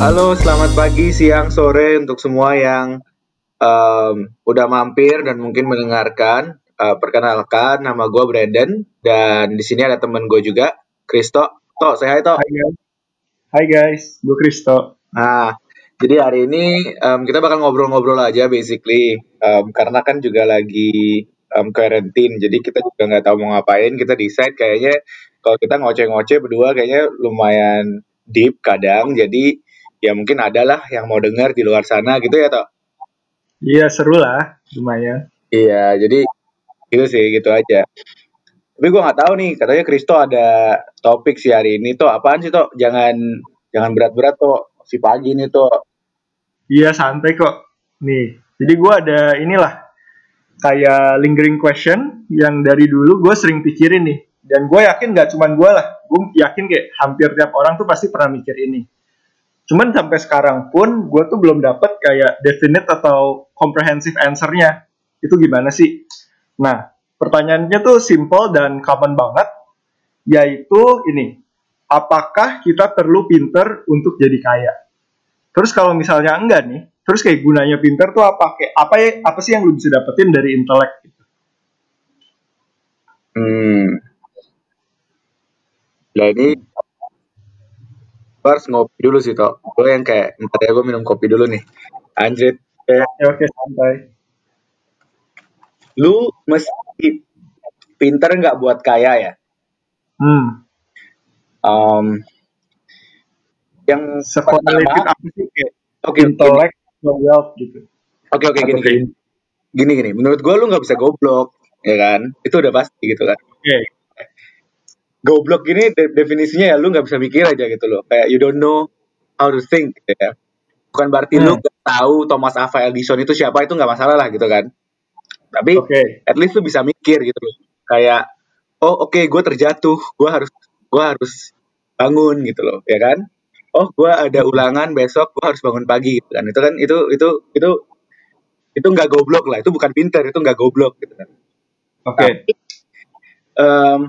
Halo, selamat pagi, siang, sore untuk semua yang um, udah mampir dan mungkin mendengarkan. Uh, perkenalkan, nama gue Brandon dan di sini ada temen gue juga, Kristo. Tok, saya hai Tok. Hai guys, hai guys, gue Kristo. Nah, jadi hari ini um, kita bakal ngobrol-ngobrol aja basically, um, karena kan juga lagi um, quarantine, jadi kita juga nggak tahu mau ngapain. Kita decide kayaknya kalau kita ngoceh-ngoceh berdua kayaknya lumayan deep kadang, jadi ya mungkin ada lah yang mau dengar di luar sana gitu ya toh Iya seru lah, lumayan. iya jadi gitu sih gitu aja tapi gue nggak tahu nih katanya Kristo ada topik sih hari ini tuh apaan sih toh jangan jangan berat-berat tuh si pagi nih tuh Iya santai kok. Nih, jadi gue ada inilah kayak lingering question yang dari dulu gue sering pikirin nih. Dan gue yakin gak cuman gue lah, gue yakin kayak hampir tiap orang tuh pasti pernah mikir ini. Cuman sampai sekarang pun gue tuh belum dapet kayak definite atau comprehensive answer-nya. Itu gimana sih? Nah, pertanyaannya tuh simple dan common banget, yaitu ini, apakah kita perlu pinter untuk jadi kaya? Terus kalau misalnya enggak nih, terus kayak gunanya pinter tuh apa? Kayak apa ya, apa sih yang lu bisa dapetin dari intelek? Gitu? hmm ini gue harus ngopi dulu sih toh gue yang kayak ntar ya gue minum kopi dulu nih. Anjir kayak Oke, oke, santai. lu mesti pinter nggak buat kaya ya? Hmm, um, yang pertama apa sih? Kayak sama wealth gitu? oke oke gini gini. gini. Gini menurut gue lu nggak bisa goblok ya kan? Itu udah pasti gitu kan? Oke, goblok ini de- definisinya ya lu nggak bisa mikir aja gitu loh. Kayak you don't know how to think gitu ya. Bukan berarti lu hmm, gak tahu Thomas Alva Edison itu siapa itu nggak masalah lah gitu kan. Tapi oke, at least lu bisa mikir gitu loh. Kayak oh oke gue terjatuh gue harus gue harus bangun gitu loh ya kan? Oh gue ada ulangan besok gue harus bangun pagi gitu kan? Itu kan itu itu itu itu nggak goblok lah. Itu bukan pinter itu nggak goblok gitu kan? Oke, tapi em,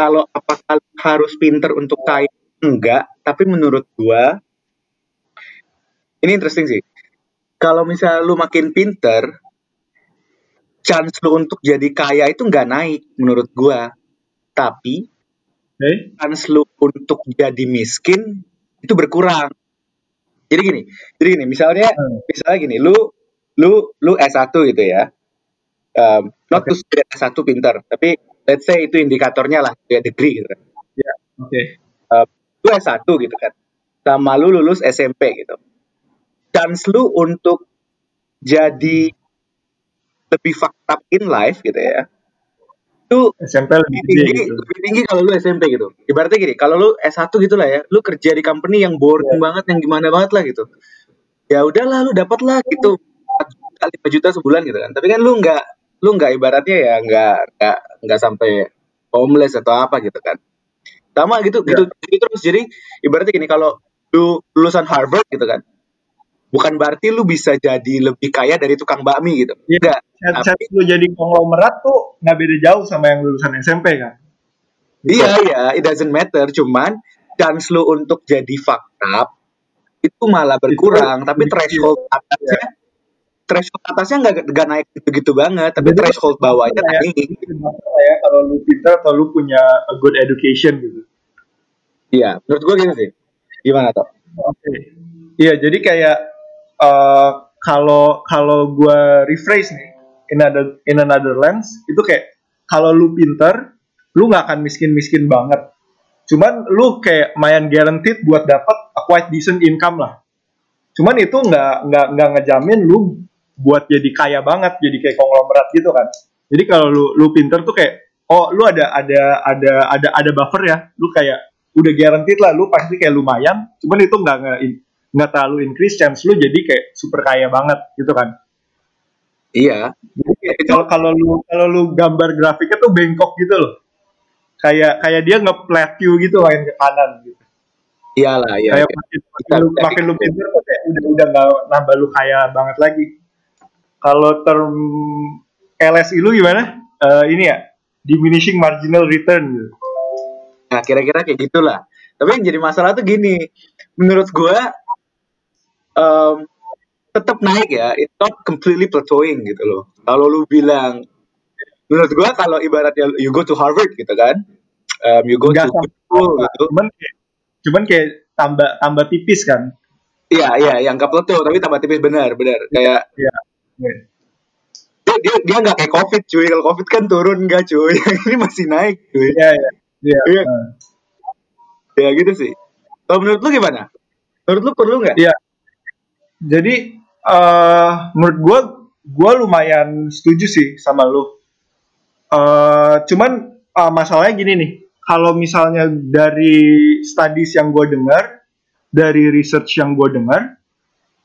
kalau apakah harus pinter untuk kaya enggak tapi menurut gua ini interesting sih. Kalau misalnya lu makin pinter chance lu untuk jadi kaya itu nggak naik menurut gua. Tapi oke, chance lu untuk jadi miskin itu berkurang. Jadi gini jadi gini misalnya hmm, misalnya gini lu lu lu S1 gitu ya. Um, not oke, to say that S1 pinter tapi let's say itu indikatornya lah kayak degree gitu kan. Ya, oke, Uh, lu S1 gitu kan. Sama lu lulus SMP gitu. Chance lu untuk jadi lebih fucked up in life gitu ya itu SMP lebih tinggi gitu. lebih tinggi kalau lu SMP gitu. Ibaratnya gini kalau lu S1 gitu lah ya lu kerja di company yang boring Ya, banget yang gimana banget lah gitu. Ya udahlah lu dapat lah gitu 4 juta 5 juta sebulan gitu kan. Tapi kan lu nggak lu nggak ibaratnya ya nggak nggak nggak sampai homeless atau apa gitu kan sama gitu ya, gitu gitu terus jadi ibaratnya gini kalau lu lulusan Harvard gitu kan bukan berarti lu bisa jadi lebih kaya dari tukang bakmi gitu ya. enggak tapi lu jadi konglomerat tuh nggak beda jauh sama yang lulusan SMP kan? iya Gitu. iya it doesn't matter cuman chance lu untuk jadi up itu malah Itu berkurang tapi lebih kecil. threshold Ya. atasnya threshold atasnya nggak nggak naik gitu-gitu banget tapi Jadi threshold bawahnya ya, naik ya kalau lu pintar atau lu punya a good education gitu. iya menurut gue gitu sih gimana toh Oke. Iya, jadi kayak eh, kalau kalau gue rephrase nih in another in another lens itu kayak kalau lu pinter, lu nggak akan miskin-miskin banget. Cuman lu kayak main guaranteed buat dapat a quite decent income lah. Cuman itu nggak nggak nggak ngejamin lu buat jadi kaya banget, jadi kayak konglomerat gitu kan. Jadi kalau lu lu pinter tuh kayak oh lu ada ada ada ada ada buffer ya, lu kayak udah guaranteed lah, lu pasti kayak lumayan. Cuman itu nggak nggak nggak terlalu increase chance lu jadi kayak super kaya banget gitu kan. iya Jadi kalau kalau lu kalau lu gambar grafiknya tuh bengkok gitu loh. Kayak kayak dia nge-plateau gitu main ke kanan gitu. iyalah iya Kayak iya. makin, makin lu makin lu pinter tuh kayak udah udah nggak nambah lu kaya banget lagi. Kalau term LSI lu gimana? Eh, ini ya diminishing marginal return gitu. nah kira-kira kayak gitulah Tapi yang jadi masalah tuh gini, menurut gue um, tetap naik ya, it's not completely plateauing gitu loh. Kalau lu bilang, menurut gue kalau ibaratnya you go to Harvard gitu kan, um, you go Nggak to school gitu, Cuman kayak, cuman kayak tambah tambah tipis kan. iya iya yang gak plateau tapi tambah tipis benar benar kayak Iya. Iya. dia dia nggak kayak covid cuy kalau covid kan turun nggak cuy ini masih naik cuy Iya, iya. Iya. Ya gitu sih kalau menurut lu gimana menurut lu perlu nggak Iya. Jadi eh menurut gue, gue lumayan setuju sih sama lu. eh cuman eh, masalahnya gini nih, kalau misalnya dari studies yang gue dengar, dari research yang gue dengar,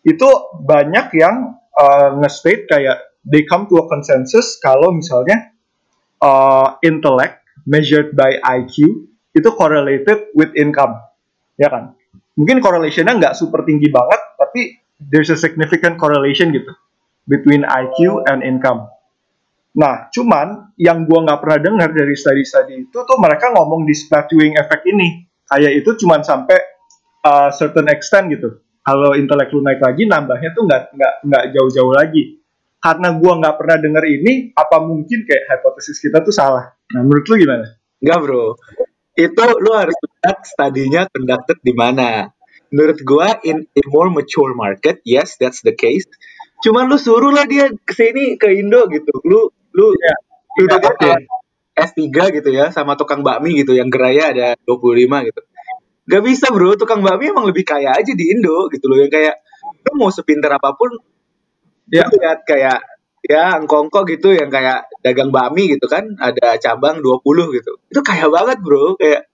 itu banyak yang eh, nge-state kayak they come to a consensus kalau misalnya eh, intellect measured by IQ itu correlated with income, ya kan? Mungkin correlationnya nggak super tinggi banget, tapi there's a significant correlation gitu between IQ and income. Nah, cuman yang gua nggak pernah dengar dari study-study itu tuh mereka ngomong di effect ini. Kayak itu cuman sampai uh, certain extent gitu. Kalau intelek lu naik lagi, nambahnya tuh nggak nggak nggak jauh-jauh lagi. Karena gua nggak pernah dengar ini, apa mungkin kayak hipotesis kita tuh salah? Nah, menurut lu gimana? Enggak bro itu lu harus lihat studinya conducted di mana menurut gua in a more mature market yes that's the case cuman lu suruh lah dia ke sini ke Indo gitu lu lu Iya, dia oke. S3 gitu ya sama tukang bakmi gitu yang geraya ada 25 gitu Gak bisa bro, tukang bakmi emang lebih kaya aja di Indo gitu loh. Yang kayak lu mau sepinter apa pun Ya. lihat kayak ya angkongko gitu yang kayak dagang bakmi gitu kan ada cabang 20 gitu. Itu kaya banget bro. Kayak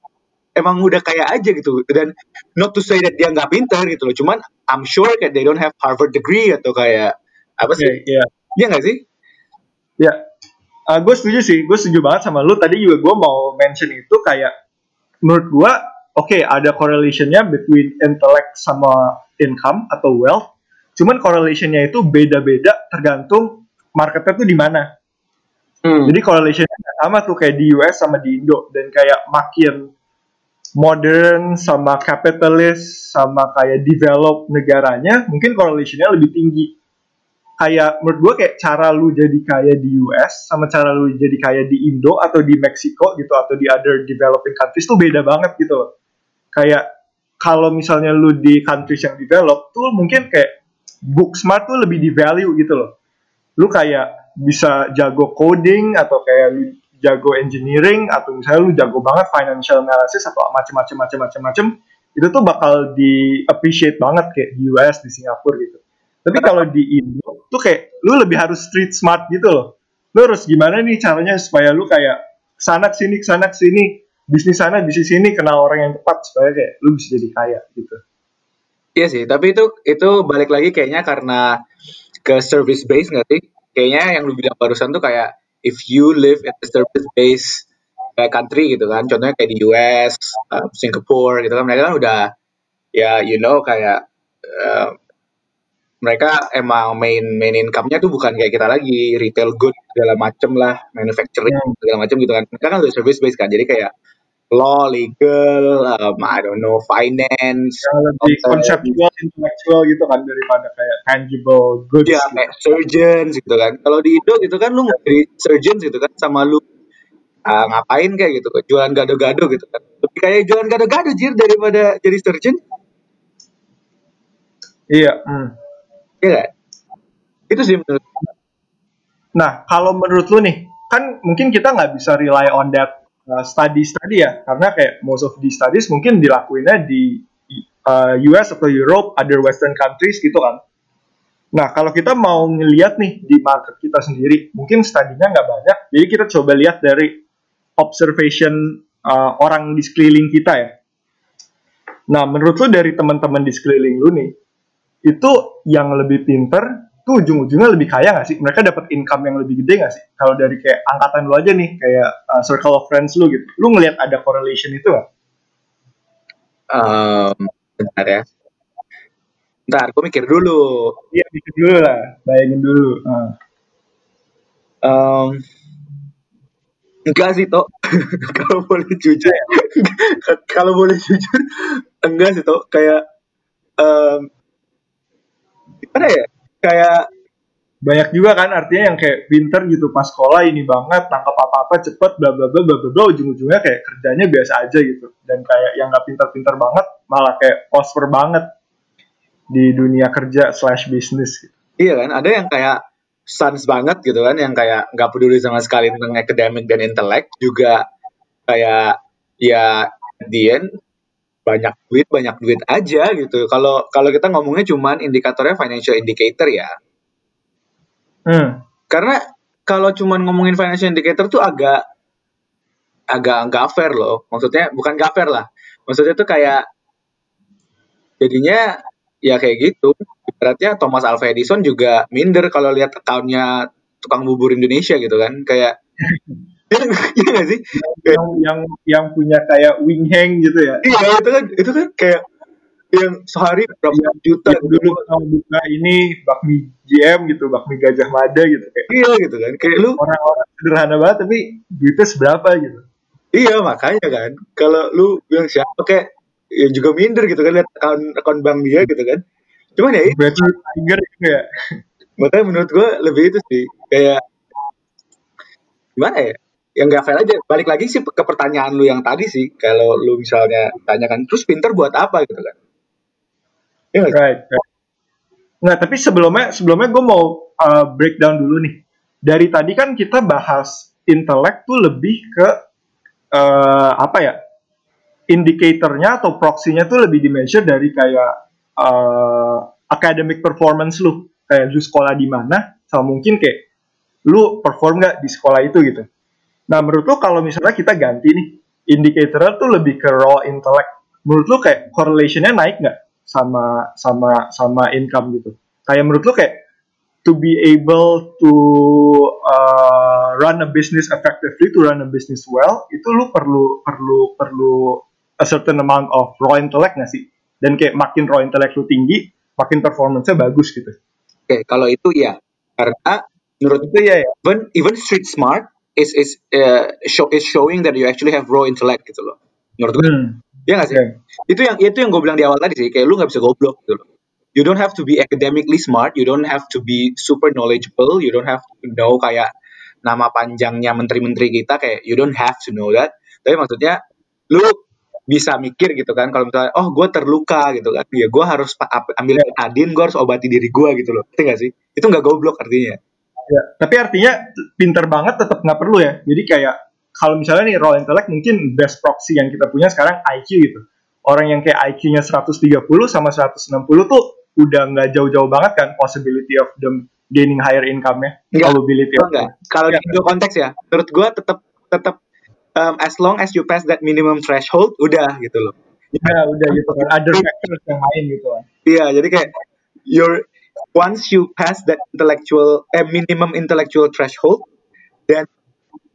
emang udah kaya aja gitu. Dan not to say that dia nggak pintar gitu loh. Cuman I'm sure that they don't have Harvard degree atau kayak apa sih? Iya. Iya. Nggak sih? Ya, gue setuju sih. Gue setuju banget sama lu. Tadi juga gue mau mention itu kayak menurut gue, oke ada correlationnya between intellect sama income atau wealth. Cuman correlationnya itu beda-beda tergantung marketnya tuh di mana. hmm. Jadi correlationnya sama tuh kayak di US sama di Indo dan kayak makin modern sama capitalist sama kayak develop negaranya mungkin correlationnya lebih tinggi kayak menurut gue kayak cara lu jadi kaya di US sama cara lu jadi kaya di Indo atau di Meksiko gitu atau di other developing countries tuh beda banget gitu loh kayak kalau misalnya lu di countries yang develop tuh mungkin kayak book smart tuh lebih di value gitu loh. Lu kayak bisa jago coding atau kayak lu jago engineering atau misalnya lu jago banget financial analysis atau macam-macam macam-macam macam itu tuh bakal di appreciate banget kayak di US di Singapura gitu. Tapi kalau di Indo tuh kayak lu lebih harus street smart gitu loh. Lu harus gimana nih caranya supaya lu kayak sana sini sana sini bisnis sana bisnis sini kenal orang yang tepat supaya kayak lu bisa jadi kaya gitu Iya sih, tapi itu itu balik lagi kayaknya karena ke service base nggak sih? Kayaknya yang lu bilang barusan tuh kayak if you live in a service base kayak country gitu kan, contohnya kayak di US, uh, Singapore gitu kan, mereka kan udah ya you know kayak uh, mereka emang main main income-nya tuh bukan kayak kita lagi retail good segala macem lah, manufacturing Hmm. segala macem gitu kan. Mereka kan udah service base kan, jadi kayak law, legal, um, I don't know, finance, yang lebih hotel, konseptual intellectual gitu kan daripada kayak tangible goods ya gitu. kayak surgeons gitu kan kalau di Indo gitu kan lu jadi surgeons gitu kan sama lu ah, ngapain kayak gitu jualan gado-gado gitu kan lebih kayak jualan gado-gado jir daripada jadi surgeon iya hmm. ya kan? itu sih menurut Nah, kalau menurut lu nih, kan mungkin kita nggak bisa rely on that uh, study-study ya, karena kayak most of the studies mungkin dilakuinnya di uh, US atau Europe, other Western countries gitu kan. Nah, kalau kita mau ngeliat nih di market kita sendiri, mungkin studinya nggak banyak, jadi kita coba lihat dari observation uh, orang di sekeliling kita ya. Nah, menurut lu dari teman-teman di sekeliling lu nih, itu yang lebih pinter tuh ujung-ujungnya lebih kaya nggak sih? Mereka dapat income yang lebih gede nggak sih? Kalau dari kayak angkatan lu aja nih, kayak uh, circle of friends lu gitu, lu ngelihat ada correlation itu nggak? um, bentar ya bentar gue mikir dulu Iya, mikir dulu lah, bayangin dulu. Uh. um, enggak sih toh kalau boleh jujur kalau boleh jujur enggak sih toh kayak um, gimana ya kayak banyak juga kan artinya yang kayak pinter gitu pas sekolah ini banget tangkap apa apa cepet bla bla bla bla bla ujung-ujungnya kayak kerjanya biasa aja gitu dan kayak yang nggak pinter-pinter banget malah kayak prosper banget di dunia kerja slash bisnis gitu. iya kan ada yang kayak sans banget gitu kan yang kayak nggak peduli sama sekali tentang akademik dan intelek juga kayak ya end banyak duit banyak duit aja gitu kalau kalau kita ngomongnya cuman indikatornya financial indicator ya Hmm. Karena kalau cuma ngomongin financial indicator tuh agak agak nggak fair loh. Maksudnya bukan nggak fair lah. Maksudnya tuh kayak jadinya ya kayak gitu. Ibaratnya Thomas Alva Edison juga minder kalau lihat akunnya tukang bubur Indonesia gitu kan. Kayak Iya gak sih? Yang, yang yang punya kayak wing hang gitu ya. Iya itu kan itu kan kayak yang sehari berapa yang, juta yang dulu mau buka ini bakmi GM gitu bakmi Gajah Mada gitu kayak. Iya gitu kan kayak lu orang-orang sederhana banget tapi duitnya seberapa gitu? Iya makanya kan kalau lu bilang siapa kayak ya juga minder gitu kan lihat akun akun bank dia gitu kan. Cuman ya berarti tiger gitu ya? Makanya menurut gue lebih itu sih kayak gimana ya yang gak fair aja balik lagi sih ke pertanyaan lu yang tadi sih kalau lu misalnya tanyakan terus pinter buat apa gitu kan Yeah, right, right. Nah, tapi sebelumnya sebelumnya gue mau uh, breakdown dulu nih. Dari tadi kan kita bahas intelek tuh lebih ke uh, apa ya? Indikatornya atau proksinya tuh lebih dimeasure dari kayak uh, academic performance lu. Kayak lu sekolah di mana, sama mungkin kayak lu perform gak di sekolah itu gitu. Nah, menurut lu kalau misalnya kita ganti nih, indikatornya tuh lebih ke raw intellect. Menurut lu kayak correlationnya naik nggak? sama sama sama income gitu. Kayak menurut lu kayak to be able to uh, run a business effectively, to run a business well, itu lu perlu perlu perlu a certain amount of raw intellect nggak sih? Dan kayak makin raw intellect lu tinggi, makin performance-nya bagus gitu. Oke, okay, kalau itu ya. Karena menurut itu ya, ya. even even street smart is is uh, show is showing that you actually have raw intellect gitu loh. Menurut gue. Hmm Ya gak sih? Okay. Itu yang itu yang gue bilang di awal tadi sih, kayak lu gak bisa goblok gitu loh. You don't have to be academically smart, you don't have to be super knowledgeable, you don't have to know kayak nama panjangnya menteri-menteri kita kayak you don't have to know that. Tapi maksudnya lu bisa mikir gitu kan kalau misalnya oh gue terluka gitu kan ya gue harus ambil adin gue harus obati diri gue gitu loh ngerti gak sih itu nggak goblok artinya ya, tapi artinya pinter banget tetap nggak perlu ya jadi kayak kalau misalnya nih raw intellect mungkin best proxy yang kita punya sekarang IQ gitu. Orang yang kayak IQ-nya 130 sama 160 tuh udah nggak jauh-jauh banget kan possibility of them gaining higher income-nya. Probability of enggak. Kalau ya. di konteks ya, menurut gue tetap tetap um, as long as you pass that minimum threshold udah gitu loh. Ya udah gitu kan. Other factors yang main gitu kan. Iya, jadi kayak your once you pass that intellectual eh, minimum intellectual threshold, then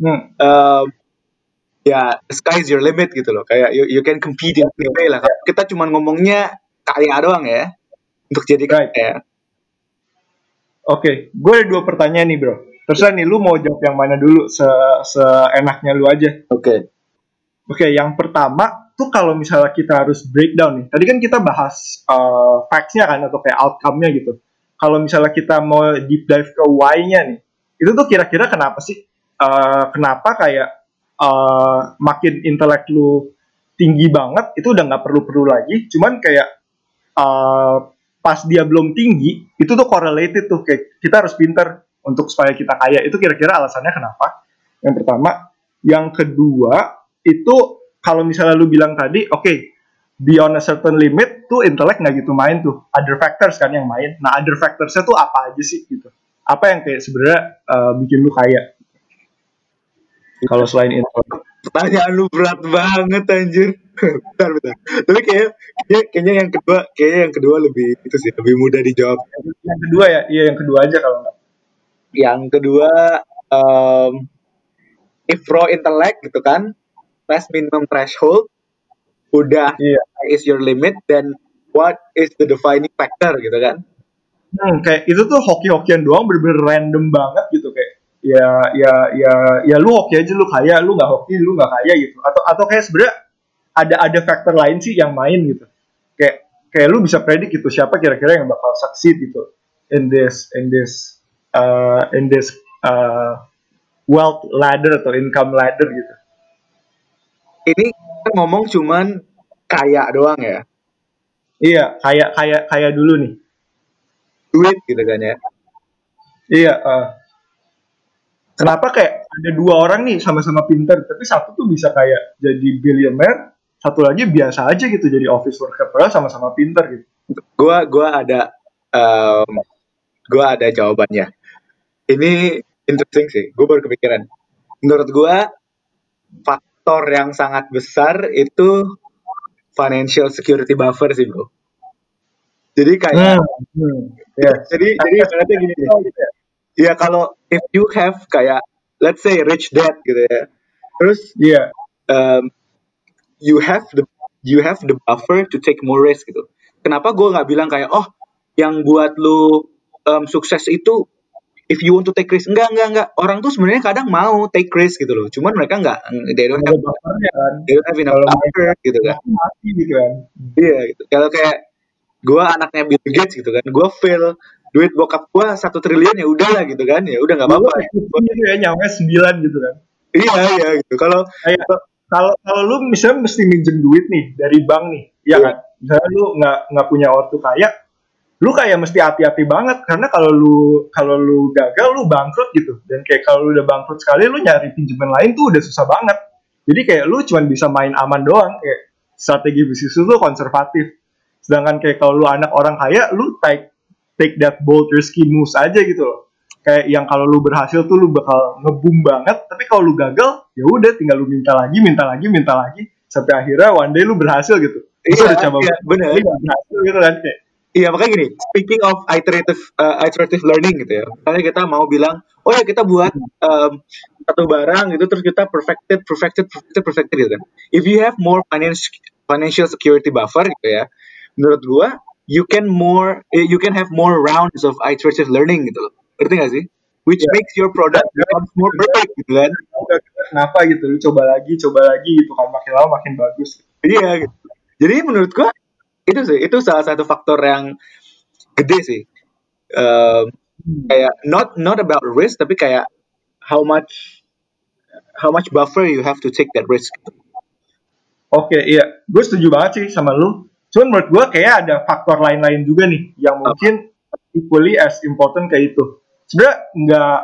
hmm. um, ya sky is your limit gitu loh kayak you, you can compete in any way lah kita cuma ngomongnya kaya doang ya untuk jadi right. oke okay. gue ada dua pertanyaan nih bro terus nih lu mau jawab yang mana dulu se seenaknya lu aja oke okay. oke okay, yang pertama tuh kalau misalnya kita harus breakdown nih tadi kan kita bahas uh, facts-nya kan atau kayak outcome-nya gitu kalau misalnya kita mau deep dive ke why-nya nih itu tuh kira-kira kenapa sih? Uh, kenapa kayak uh, makin intelek lu tinggi banget itu udah nggak perlu-perlu lagi. Cuman kayak uh, pas dia belum tinggi itu tuh correlated tuh kayak kita harus pinter untuk supaya kita kaya. Itu kira-kira alasannya kenapa? Yang pertama. Yang kedua itu kalau misalnya lu bilang tadi oke okay, beyond a certain limit tuh intelek nggak gitu main tuh other factors kan yang main nah other factorsnya tuh apa aja sih gitu apa yang kayak sebenarnya uh, bikin lu kaya kalau selain itu. Pertanyaan lu berat banget anjir. bentar, bentar. Tapi kayak, kayak kayaknya yang kedua, kayaknya yang kedua lebih itu sih, lebih mudah dijawab. Yang kedua ya, iya yang kedua aja kalau enggak. Yang kedua um, if raw intellect gitu kan, less minimum threshold udah iya. is your limit? Then what is the defining factor gitu kan? Hmm, kayak itu tuh hoki-hokian doang bener-bener random banget gitu kayak ya ya ya ya lu hoki aja lu kaya lu nggak hoki lu nggak kaya gitu. Atau atau kayak sebenernya ada ada faktor lain sih yang main gitu. Kayak kayak lu bisa predik gitu siapa kira-kira yang bakal succeed gitu in this in this uh, in this uh, wealth ladder atau income ladder gitu. Ini kita ngomong cuman kaya doang ya? Iya kayak kayak kayak dulu nih. Duit gitu kan ya? Iya uh, kenapa kayak ada dua orang nih sama-sama pinter tapi satu tuh bisa kayak jadi billionaire satu lagi biasa aja gitu jadi office worker padahal sama-sama pinter gitu. Gua gua ada um, gua ada jawabannya. Ini interesting sih gue baru kepikiran. Menurut gua faktor yang sangat besar itu financial security buffer sih bro jadi kayak hmm. Hmm. Yeah. jadi jadi berarti gini nih ya kalau if you have kayak let's say rich dad gitu ya terus yeah. um, you have the you have the buffer to take more risk gitu kenapa gue nggak bilang kayak oh yang buat lu um, sukses itu if you want to take risk enggak enggak enggak. Orang tuh sebenarnya kadang mau take risk gitu loh. Cuman mereka enggak they don't have kan. they don't have enough buffer gitu kan. mati gitu kan. Iya gitu. Kalau kayak gue anaknya Bill Gates gitu kan gue fail duit bokap gua satu triliun ya udah lah gitu kan. Ya udah nggak apa-apa. Ya nyampe sembilan gitu kan. Iya iya gitu. Kalau kalau kalau lu misalnya mesti minjem duit nih dari bank nih ya kan? Misalnya lu nggak nggak punya ortu kaya lu kayak mesti hati-hati banget karena kalau lu kalau lu gagal lu bangkrut gitu. Dan kayak kalau lu udah bangkrut sekali lu nyari pinjaman lain tuh udah susah banget. Jadi kayak lu cuma bisa main aman doang kayak strategi bisnis lu konservatif. Sedangkan kayak kalau lu anak orang kaya lu take take that bold risky moves aja gitu loh. Kayak yang kalau lu berhasil tuh lu bakal ngebum banget tapi kalau lu gagal ya udah tinggal lu minta lagi minta lagi minta lagi sampai akhirnya one day lu berhasil gitu. Iya, udah coba iya, bener. Berhasil gitu kan kayak Iya makanya gini, speaking of iterative uh, iterative learning gitu ya, misalnya kita mau bilang, oh ya kita buat um, satu barang gitu, terus kita perfected, perfected, perfected, perfected gitu kan. If you have more financial financial security buffer gitu ya, menurut gua you can more eh, you can have more rounds of iterative learning gitu loh. Ngerti gak sih? Which yeah. makes your product becomes more perfect gitu kan. Kenapa gitu? Lu coba lagi, coba lagi gitu kan makin lama makin bagus. Iya gitu. Jadi menurut gua itu sih itu salah satu faktor yang gede sih. Um, kayak not not about risk tapi kayak how much how much buffer you have to take that risk. Oke, okay, iya. Gue setuju banget sih sama lu Cuman menurut gue kayak ada faktor lain-lain juga nih yang mungkin equally as important kayak itu. Sebenarnya nggak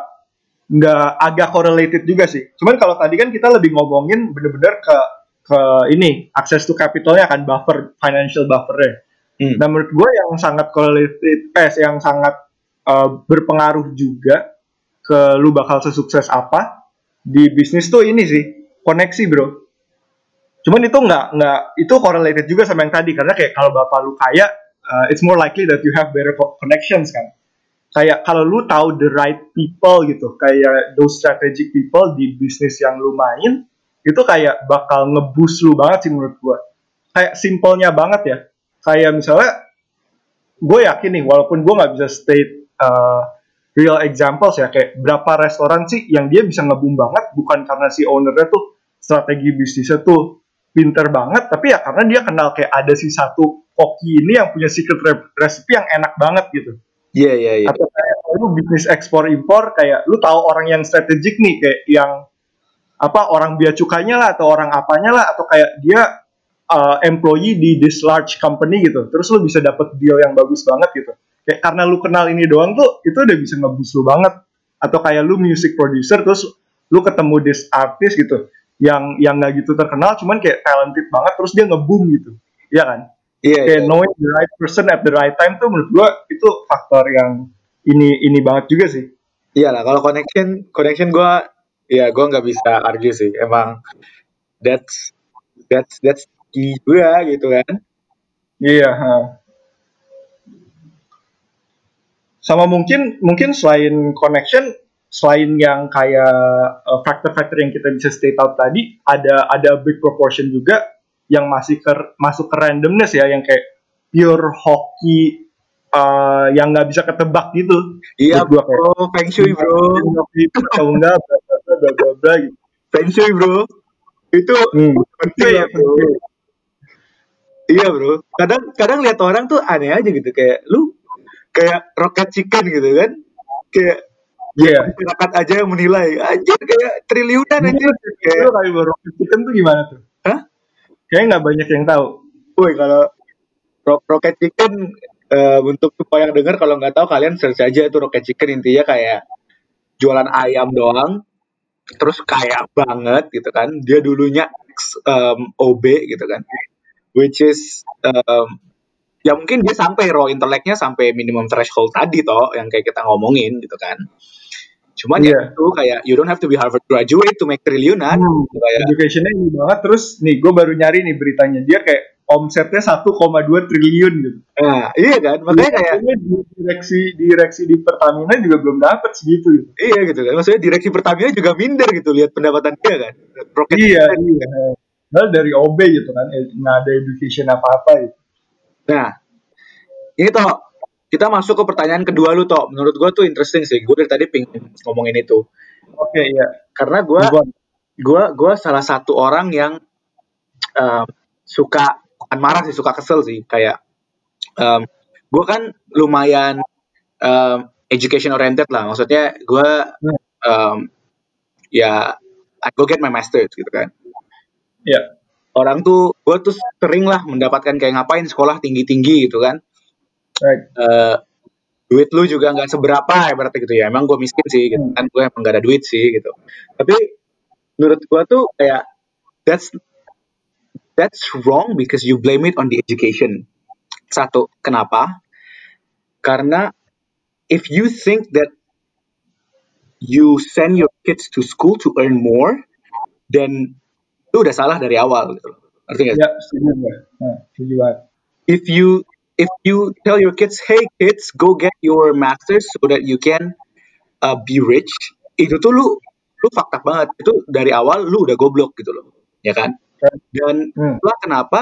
nggak agak correlated juga sih. Cuman kalau tadi kan kita lebih ngomongin bener-bener ke ke ini akses to capitalnya akan buffer financial buffernya. Hmm. Nah menurut gue yang sangat correlated, eh yang sangat uh, berpengaruh juga ke lu bakal sesukses apa di bisnis tuh ini sih koneksi bro Cuman itu nggak nggak itu correlated juga sama yang tadi karena kayak kalau bapak lu kaya, uh, it's more likely that you have better connections kan. Kayak kalau lu tahu the right people gitu, kayak those strategic people di bisnis yang lu main, itu kayak bakal ngeboost lu banget sih menurut gua. Kayak simpelnya banget ya. Kayak misalnya, gue yakin nih, walaupun gue nggak bisa state uh, real examples ya, kayak berapa restoran sih yang dia bisa ngebum banget, bukan karena si ownernya tuh strategi bisnisnya tuh pinter banget tapi ya karena dia kenal kayak ada si satu koki ini yang punya secret recipe yang enak banget gitu Iya yeah, iya yeah, iya. Yeah. Atau kayak lu bisnis ekspor impor kayak lu tahu orang yang strategik nih kayak yang apa orang biaya cukainya lah atau orang apanya lah atau kayak dia uh, employee di this large company gitu. Terus lu bisa dapet deal yang bagus banget gitu. Kayak karena lu kenal ini doang tuh itu udah bisa ngebus lu banget. Atau kayak lu music producer terus lu ketemu this artist gitu yang yang nggak gitu terkenal cuman kayak talented banget terus dia ngebum gitu iya kan iya yeah, kayak yeah. knowing the right person at the right time tuh menurut gua itu faktor yang ini ini banget juga sih iya lah kalau connection connection gua ya gua nggak bisa argue sih. Emang that's that's that's key juga gitu kan. Iya yeah, sama mungkin mungkin selain connection selain yang kayak uh, faktor-faktor yang kita bisa state out tadi, ada ada big proportion juga yang masih ke, masuk ke randomness ya, yang kayak pure hoki uh, yang nggak bisa ketebak gitu. Iya kayak bro, feng shui bro, atau enggak bla bla bla gitu. feng shui bro. Itu Hmm. penting Iya, ya bro. Iya bro. Kadang kadang lihat orang tuh aneh aja gitu kayak lu kayak rocket chicken gitu kan. Kayak Iya. masyarakat aja yang menilai anjir kayak triliunan anjir Itu kayak kali baru chicken tuh gimana tuh? Hah? Kayaknya nggak banyak yang tahu. woi kalau ro- rocket chicken eh, untuk semua yang dengar kalau nggak tahu kalian search aja itu rocket chicken intinya kayak jualan ayam doang terus kaya banget gitu kan dia dulunya ex, em, OB gitu kan which is em, ya mungkin dia sampai raw inteleknya sampai minimum threshold tadi toh yang kayak kita ngomongin gitu kan cuman ya Iya. itu kayak you don't have to be Harvard graduate to make triliunan Hmm. gitu kayak Educationnya ini banget. Terus nih gue baru nyari nih beritanya dia kayak omsetnya 1,2 triliun gitu. nah iya kan makanya kayak Kayaknya di direksi direksi di Pertamina juga belum dapat segitu gitu. Iya gitu kan. Maksudnya direksi Pertamina juga minder gitu lihat pendapatan dia kan. Rocket Iya, Chicken. iya. Padahal dari OB gitu kan, eh, nggak ada education apa-apa gitu. Nah, ini toh kita masuk ke pertanyaan kedua lu toh. Menurut gua tuh interesting sih. Gue dari tadi pengen ngomongin itu. Oke, iya. Karena gua gua gua salah satu orang yang um, suka bukan marah sih, suka kesel sih. Kayak um, gue kan lumayan um, education oriented lah. Maksudnya Hmm. um, ya I go get my master's gitu kan. Iya. orang tuh gue tuh sering lah mendapatkan kayak ngapain sekolah tinggi tinggi gitu kan Right. Eh, duit lu juga nggak seberapa ya berarti gitu ya emang gue miskin sih gitu kan gue emang gak ada duit sih gitu tapi menurut gue tuh kayak that's that's wrong because you blame it on the education satu kenapa karena if you think that you send your kids to school to earn more then lu udah salah dari awal gitu ngerti nggak sih? Ya, setuju gue. Setuju banget. if you if you tell your kids, hey kids, go get your masters so that you can uh, be rich, itu tuh lu lu fakta banget. Itu dari awal lu udah goblok gitu loh, ya kan? Dan Hmm. itulah kenapa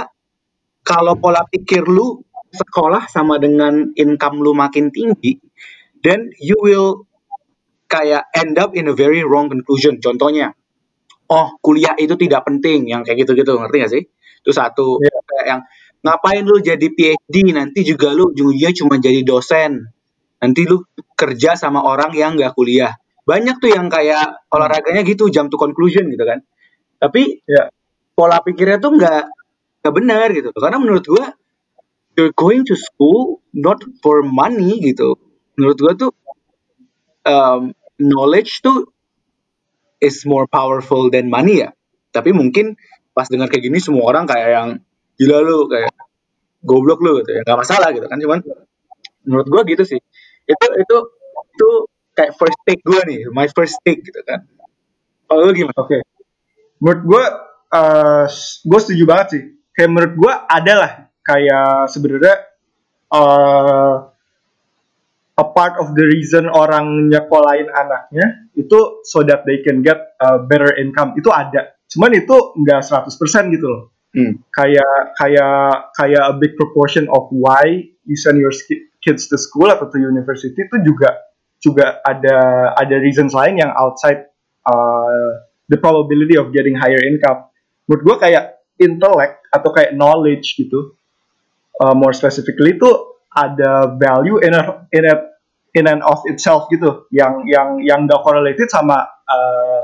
kalau pola pikir lu sekolah sama dengan income lu makin tinggi, then you will kayak end up in a very wrong conclusion. Contohnya, oh kuliah itu tidak penting, yang kayak gitu-gitu, ngerti gak sih? Itu satu. Iya. Kayak yang ngapain lu jadi PhD, nanti juga lu ujung-ujungnya cuma jadi dosen. Nanti lu kerja sama orang yang gak kuliah. Banyak tuh yang kayak olahraganya gitu, jump to conclusion gitu kan. Tapi Ya. Pola pikirnya tuh nggak nggak benar gitu. Karena menurut gua you're going to school not for money gitu. Menurut gua tuh um, knowledge tuh is more powerful than money ya. Tapi mungkin pas dengar kayak gini semua orang kayak yang gila lu kayak goblok lu gitu ya. Gak masalah gitu kan. Cuman menurut gua gitu sih. Itu itu itu kayak first take gua nih, my first take gitu kan. Kalau lu gimana? Oke. Menurut gue, uh, gue setuju banget sih. Kayak menurut gue ada lah kayak sebenarnya uh, a part of the reason orang nyekolahin anaknya itu so that they can get a better income itu ada. Cuman itu nggak 100% gitu loh. Hmm. Kayak kayak kayak a big proportion of why you send your kids to school atau to university itu juga juga ada ada reasons lain yang outside uh, the probability of getting higher income. Menurut gue kayak intellect atau kayak knowledge gitu, uh, more specifically itu ada value in a, in a, in and of itself gitu, yang yang yang gak correlated sama uh,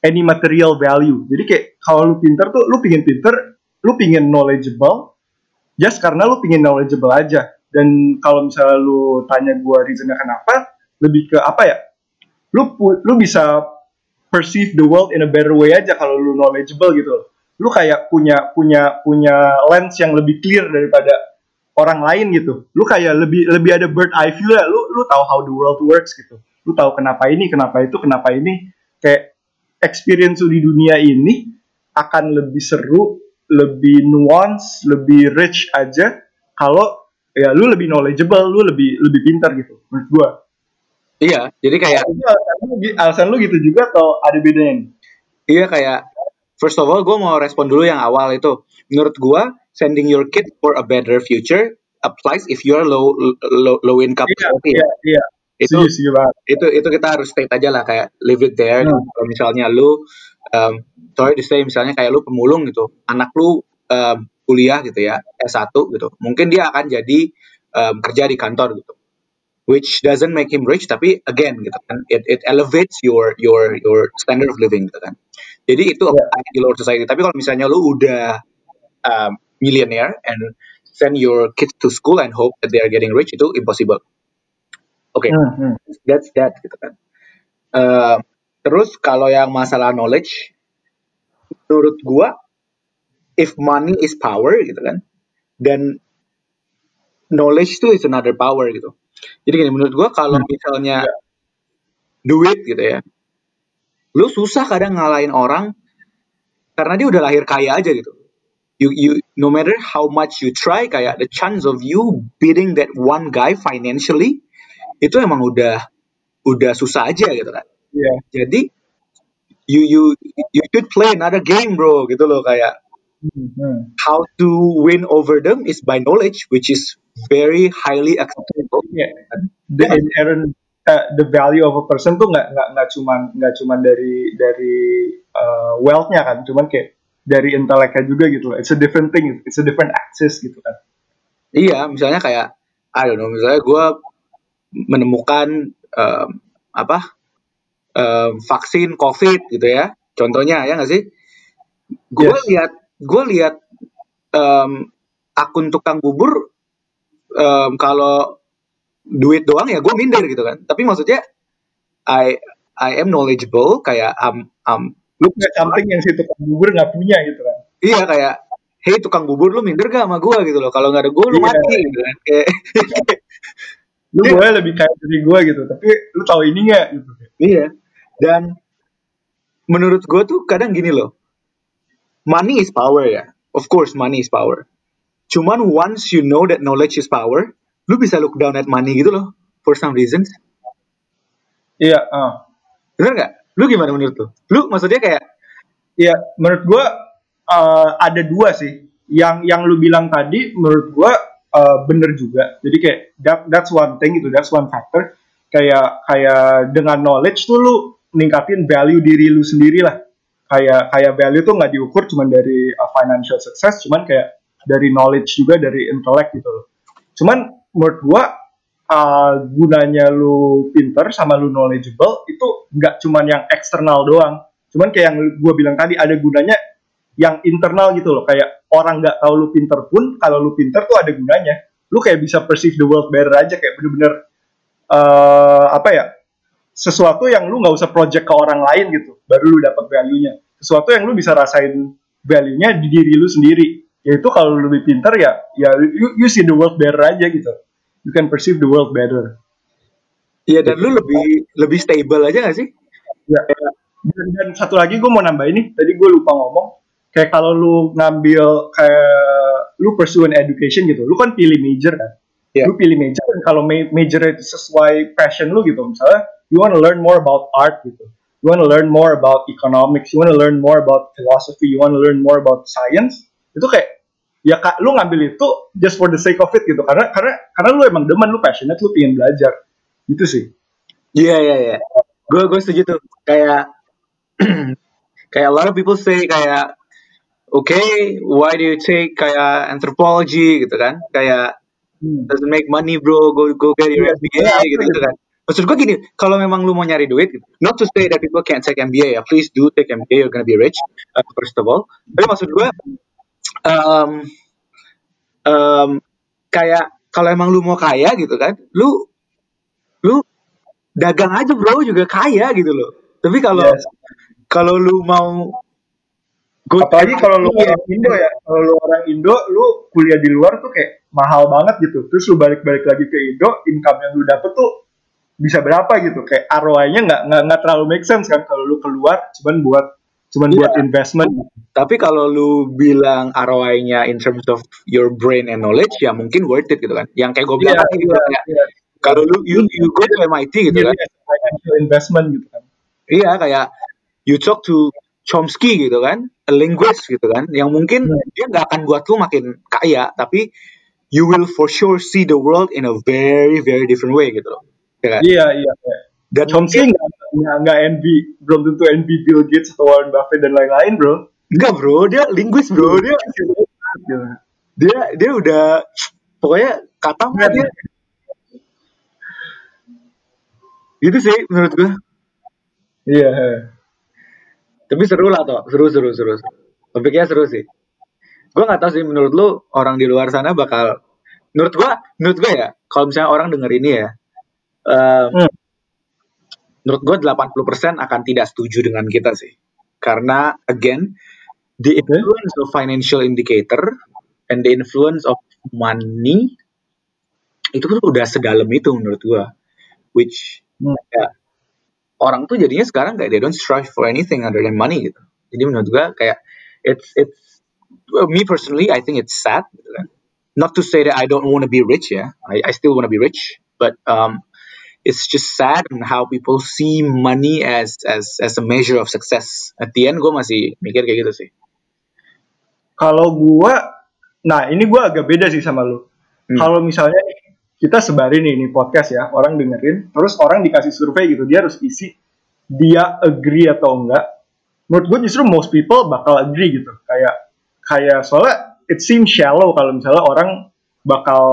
any material value. Jadi kayak kalau lu pinter tuh, lu pingin pinter, lu pingin knowledgeable, just karena lu pingin knowledgeable aja. Dan kalau misalnya lu tanya gue reasonnya kenapa, lebih ke apa ya? Lu lu bisa perceive the world in a better way aja kalau lu knowledgeable gitu loh. Lu kayak punya punya punya lens yang lebih clear daripada orang lain gitu. Lu kayak lebih lebih ada bird eye view lah. Lu lu tahu how the world works gitu. Lu tahu kenapa ini, kenapa itu, kenapa ini. Kayak experience lu di dunia ini akan lebih seru, lebih nuance, lebih rich aja kalau ya lu lebih knowledgeable, lu lebih lebih pintar gitu menurut gua. Iya, jadi kayak alasan lu, alasan lu gitu juga atau ada bedanya? Iya kayak first of all gue mau respon dulu yang awal itu. Menurut gue sending your kid for a better future applies if you're low low, low income Iya, society iya, ya. iya. Itu setuju banget. itu itu kita harus state aja lah kayak leave it there. Hmm. Kalau misalnya lu um, sorry to say misalnya kayak lu pemulung gitu, anak lu um, kuliah gitu ya S1 gitu, mungkin dia akan jadi um, kerja di kantor gitu. Which doesn't make him rich, tapi again gitu kan, it, it elevates your your your standard of living gitu kan. Jadi itu apply di lower society. Tapi kalau misalnya lu udah um, millionaire and send your kids to school and hope that they are getting rich itu impossible. Oke, Hmm, hmm. that's that gitu kan. Uh, terus kalau yang masalah knowledge, menurut gua, if money is power gitu kan, dan knowledge itu is another power gitu. Jadi gini, menurut gua kalau Hmm. misalnya Iya. duit gitu ya, lu susah kadang ngalahin orang karena dia udah lahir kaya aja gitu. You you no matter how much you try kayak the chance of you beating that one guy financially itu emang udah udah susah aja gitu kan. Iya. Jadi you you you should play another game bro gitu loh kayak Hmm, hmm. how to win over them is by knowledge which is very highly accessible. Iya. The inherent uh, the value of a person tuh nggak nggak nggak cuman nggak cuman dari dari uh, wealth-nya kan, cuman kayak dari inteleknya juga gitu loh. It's a different thing, it's a different access gitu kan. Iya, misalnya kayak I don't know, misalnya gue menemukan um, apa um, vaksin COVID gitu ya, contohnya ya nggak sih? Gue Yes. lihat gue lihat um, akun tukang bubur um, kalau duit doang ya gue minder gitu kan. Tapi maksudnya I I am knowledgeable kayak am am Lu punya something yang si tukang bubur nggak punya gitu kan. iya kayak hey tukang bubur lu minder gak sama gue gitu loh kalau nggak ada gue lu mati gitu kan kayak Lu Iya. boleh lebih kaya dari gue gitu, tapi lu tahu ini nggak gitu. Iya. Dan menurut gue tuh kadang gini loh. Money is power ya. Of course money is power. Cuman once you know that knowledge is power, lu bisa look down at money gitu loh. For some reasons. Iya, ah. Bener nggak? Lu gimana menurut lu? Lu maksudnya kayak, Iya, menurut gua uh, ada dua sih. Yang yang lu bilang tadi menurut gua uh, bener juga. Jadi kayak that, that's one thing gitu, that's one factor. Kayak kayak dengan knowledge tuh lu ningkatin value diri lu sendiri lah. Kayak kayak value tuh nggak diukur cuman dari uh, financial success, cuman kayak dari knowledge juga dari intellect gitu loh. Cuman menurut gua uh, gunanya lu pinter sama lu knowledgeable itu nggak cuman yang eksternal doang. Cuman kayak yang gue bilang tadi ada gunanya yang internal gitu loh. Kayak orang nggak tahu lu pinter pun kalau lu pinter tuh ada gunanya. Lu kayak bisa perceive the world better aja kayak bener-bener eh apa ya sesuatu yang lu nggak usah project ke orang lain gitu baru lu dapat value-nya. Sesuatu yang lu bisa rasain value-nya di diri lu sendiri yaitu kalau lu lebih pinter ya ya you, you see the world better aja gitu. You can perceive the world better. Ya dan lu lebih lebih stable aja gak sih? Ya, dan, dan satu lagi gue mau nambah ini, tadi gue lupa ngomong, kayak kalau lu ngambil kayak lu pursue an education gitu, lu kan pilih major kan, Ya. lu pilih major, dan kalau ma- major itu sesuai passion lu gitu, misalnya you want to learn more about art gitu, you want to learn more about economics, you want to learn more about philosophy, you want to learn more about science, itu kayak ya kak lu ngambil itu just for the sake of it gitu karena karena karena lu emang demen lu passionate lu pengen belajar gitu sih Iya iya iya. Gue gue setuju tuh. Kayak kayak a lot of people say kayak okay, why do you take kayak anthropology gitu kan? Kayak Hmm. doesn't make money bro, go go get your MBA iya, gitu, gitu iya. kan. Maksud gue gini, kalau memang lu mau nyari duit, gitu, not to say that people can't take MBA ya, please do take MBA, you're gonna be rich, uh, first of all. Tapi maksud gue, um, um, kayak kalau emang lu mau kaya gitu kan, lu lu dagang aja bro juga kaya gitu loh. Tapi kalau Yes. kalau lu mau go apalagi kalau lu orang Indo ya kalau lu orang Indo lu kuliah di luar tuh kayak mahal banget gitu terus lu balik-balik lagi ke Indo income yang lu dapet tuh bisa berapa gitu kayak ROI-nya nggak nggak terlalu make sense kan kalau lu keluar cuman buat cuman Iya. buat investment Tapi kalau lu bilang ROI-nya in terms of your brain and knowledge, ya mungkin worth it gitu kan. Yang kayak gue bilang Iya, tadi gitu iya, kayak, iya. kalau lu you, you go to MIT gitu Jadi kan. financial investment gitu kan Iya kayak you talk to Chomsky gitu kan, a linguist gitu kan, yang mungkin Hmm. dia nggak akan buat lu makin kaya, tapi you will for sure see the world in a very very different way gitu loh. Ya kan? Iya iya. iya. Dan Chomsky nggak nggak nggak envy belum tentu envy Bill Gates atau Warren Buffett dan lain-lain bro. enggak bro, dia linguis bro, dia dia dia udah pokoknya kata mah dia gitu sih menurut gua. Iya. Tapi seru lah toh, seru seru seru. Topiknya seru sih. Gua nggak tahu sih menurut lu orang di luar sana bakal menurut gua menurut gua ya kalau misalnya orang denger ini ya em, Hmm. Menurut gue 80% akan tidak setuju dengan kita sih. Karena again, the influence of financial indicator and the influence of money itu tuh udah sedalam itu menurut gue. Which Hmm. ya, orang tuh jadinya sekarang kayak they don't strive for anything other than money gitu. Jadi menurut gue kayak it's it's well, me personally I think it's sad. gitu kan. Not to say that I don't want to be rich ya, I, I still want to be rich, but um, it's just sad on how people see money as as as a measure of success. At the end gue masih mikir kayak gitu sih. Kalau gua, nah ini gua agak beda sih sama lu. Hmm. Kalau misalnya kita sebarin nih ini podcast ya, orang dengerin, terus orang dikasih survei gitu, dia harus isi dia agree atau enggak. Menurut gue justru most people bakal agree gitu. Kayak kayak soalnya it seems shallow kalau misalnya orang bakal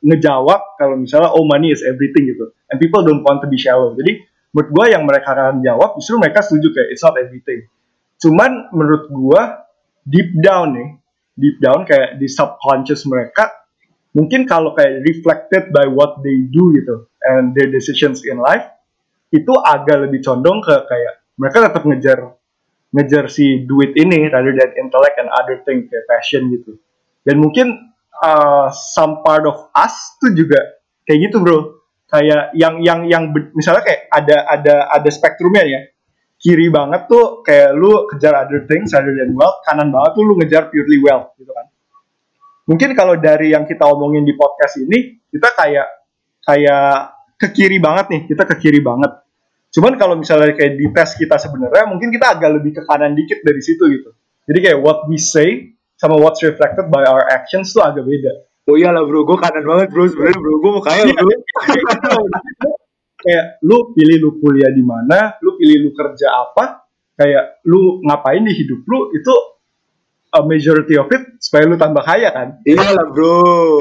ngejawab kalau misalnya oh money is everything gitu. And people don't want to be shallow. Jadi menurut gue yang mereka akan jawab justru mereka setuju kayak it's not everything. Cuman menurut gue deep down nih, deep down kayak di subconscious mereka mungkin kalau kayak reflected by what they do gitu and their decisions in life itu agak lebih condong ke kayak mereka tetap ngejar ngejar si duit ini rather than intellect and other thing kayak passion gitu dan mungkin uh, some part of us tuh juga kayak gitu bro. Kayak yang yang yang misalnya kayak ada ada ada spektrumnya ya. Kiri banget tuh kayak lu kejar other things rather than wealth kanan banget tuh lu ngejar purely wealth gitu kan. Mungkin kalau dari yang kita omongin di podcast ini kita kayak kayak ke kiri banget nih kita ke kiri banget. Cuman kalau misalnya kayak di tes kita sebenarnya mungkin kita agak lebih ke kanan dikit dari situ gitu. Jadi kayak what we say sama what's reflected by our actions tuh agak beda Oh iya lah bro, gue kanan banget bro sebenarnya bro, gue mau kaya bro. kayak lu pilih lu kuliah di mana lu pilih lu kerja apa kayak lu ngapain di hidup lu itu a majority of it supaya lu tambah kaya kan Iya lah bro.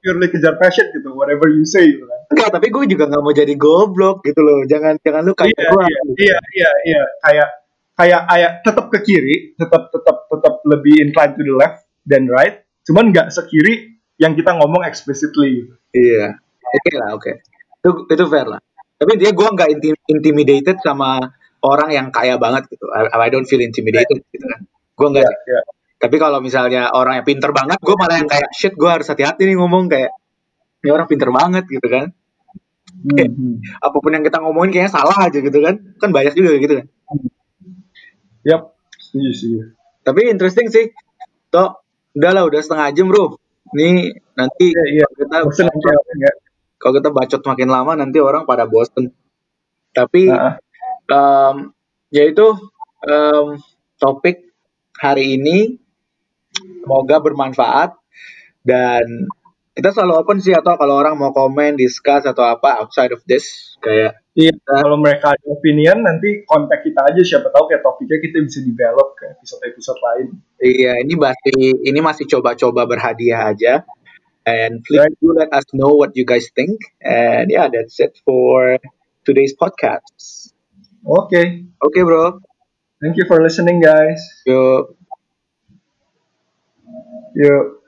purely kejar passion gitu whatever you say gitu kan Enggak, tapi gue juga nggak mau jadi goblok gitu loh. Jangan jangan lu kayak iya, gua. iya, iya, iya, iya, kayak kayak kayak tetap ke kiri, tetap tetap tetap lebih inclined to the left than right, cuman nggak sekiri yang kita ngomong explicitly gitu. Iya. Oke lah, oke. Itu itu fair lah. Tapi dia gue nggak inti- intimidated sama orang yang kaya banget gitu. I, I don't feel intimidated gitu kan. Gue nggak. Sih. iya. Tapi kalau misalnya orang yang pinter banget, gue malah yang kayak shit. Gue harus hati-hati nih ngomong kayak ini orang pinter banget gitu kan. Hmm, hmm. Apa pun yang kita ngomongin kayaknya salah aja gitu kan. Kan banyak juga gitu kan. Yap, setuju setuju. Tapi interesting sih. Toh, udah lah, udah setengah jam bro. Ini nanti iya. kalau kita Bosen orang nggak. kalau kita bacot makin lama nanti orang pada bosen. Tapi Heeh. um, yaitu um, topik hari ini semoga bermanfaat dan kita selalu open sih atau kalau orang mau komen, discuss atau apa outside of this kayak Iya, kalau mereka ada opinion nanti kontak kita aja siapa tahu kayak topiknya kita bisa develop ke episode-episode lain. iya ini masih ini masih coba-coba berhadiah aja and please Right. do let us know what you guys think and yeah that's it for today's podcast. Oke, Oke bro, thank you for listening guys. yuk. Yuk.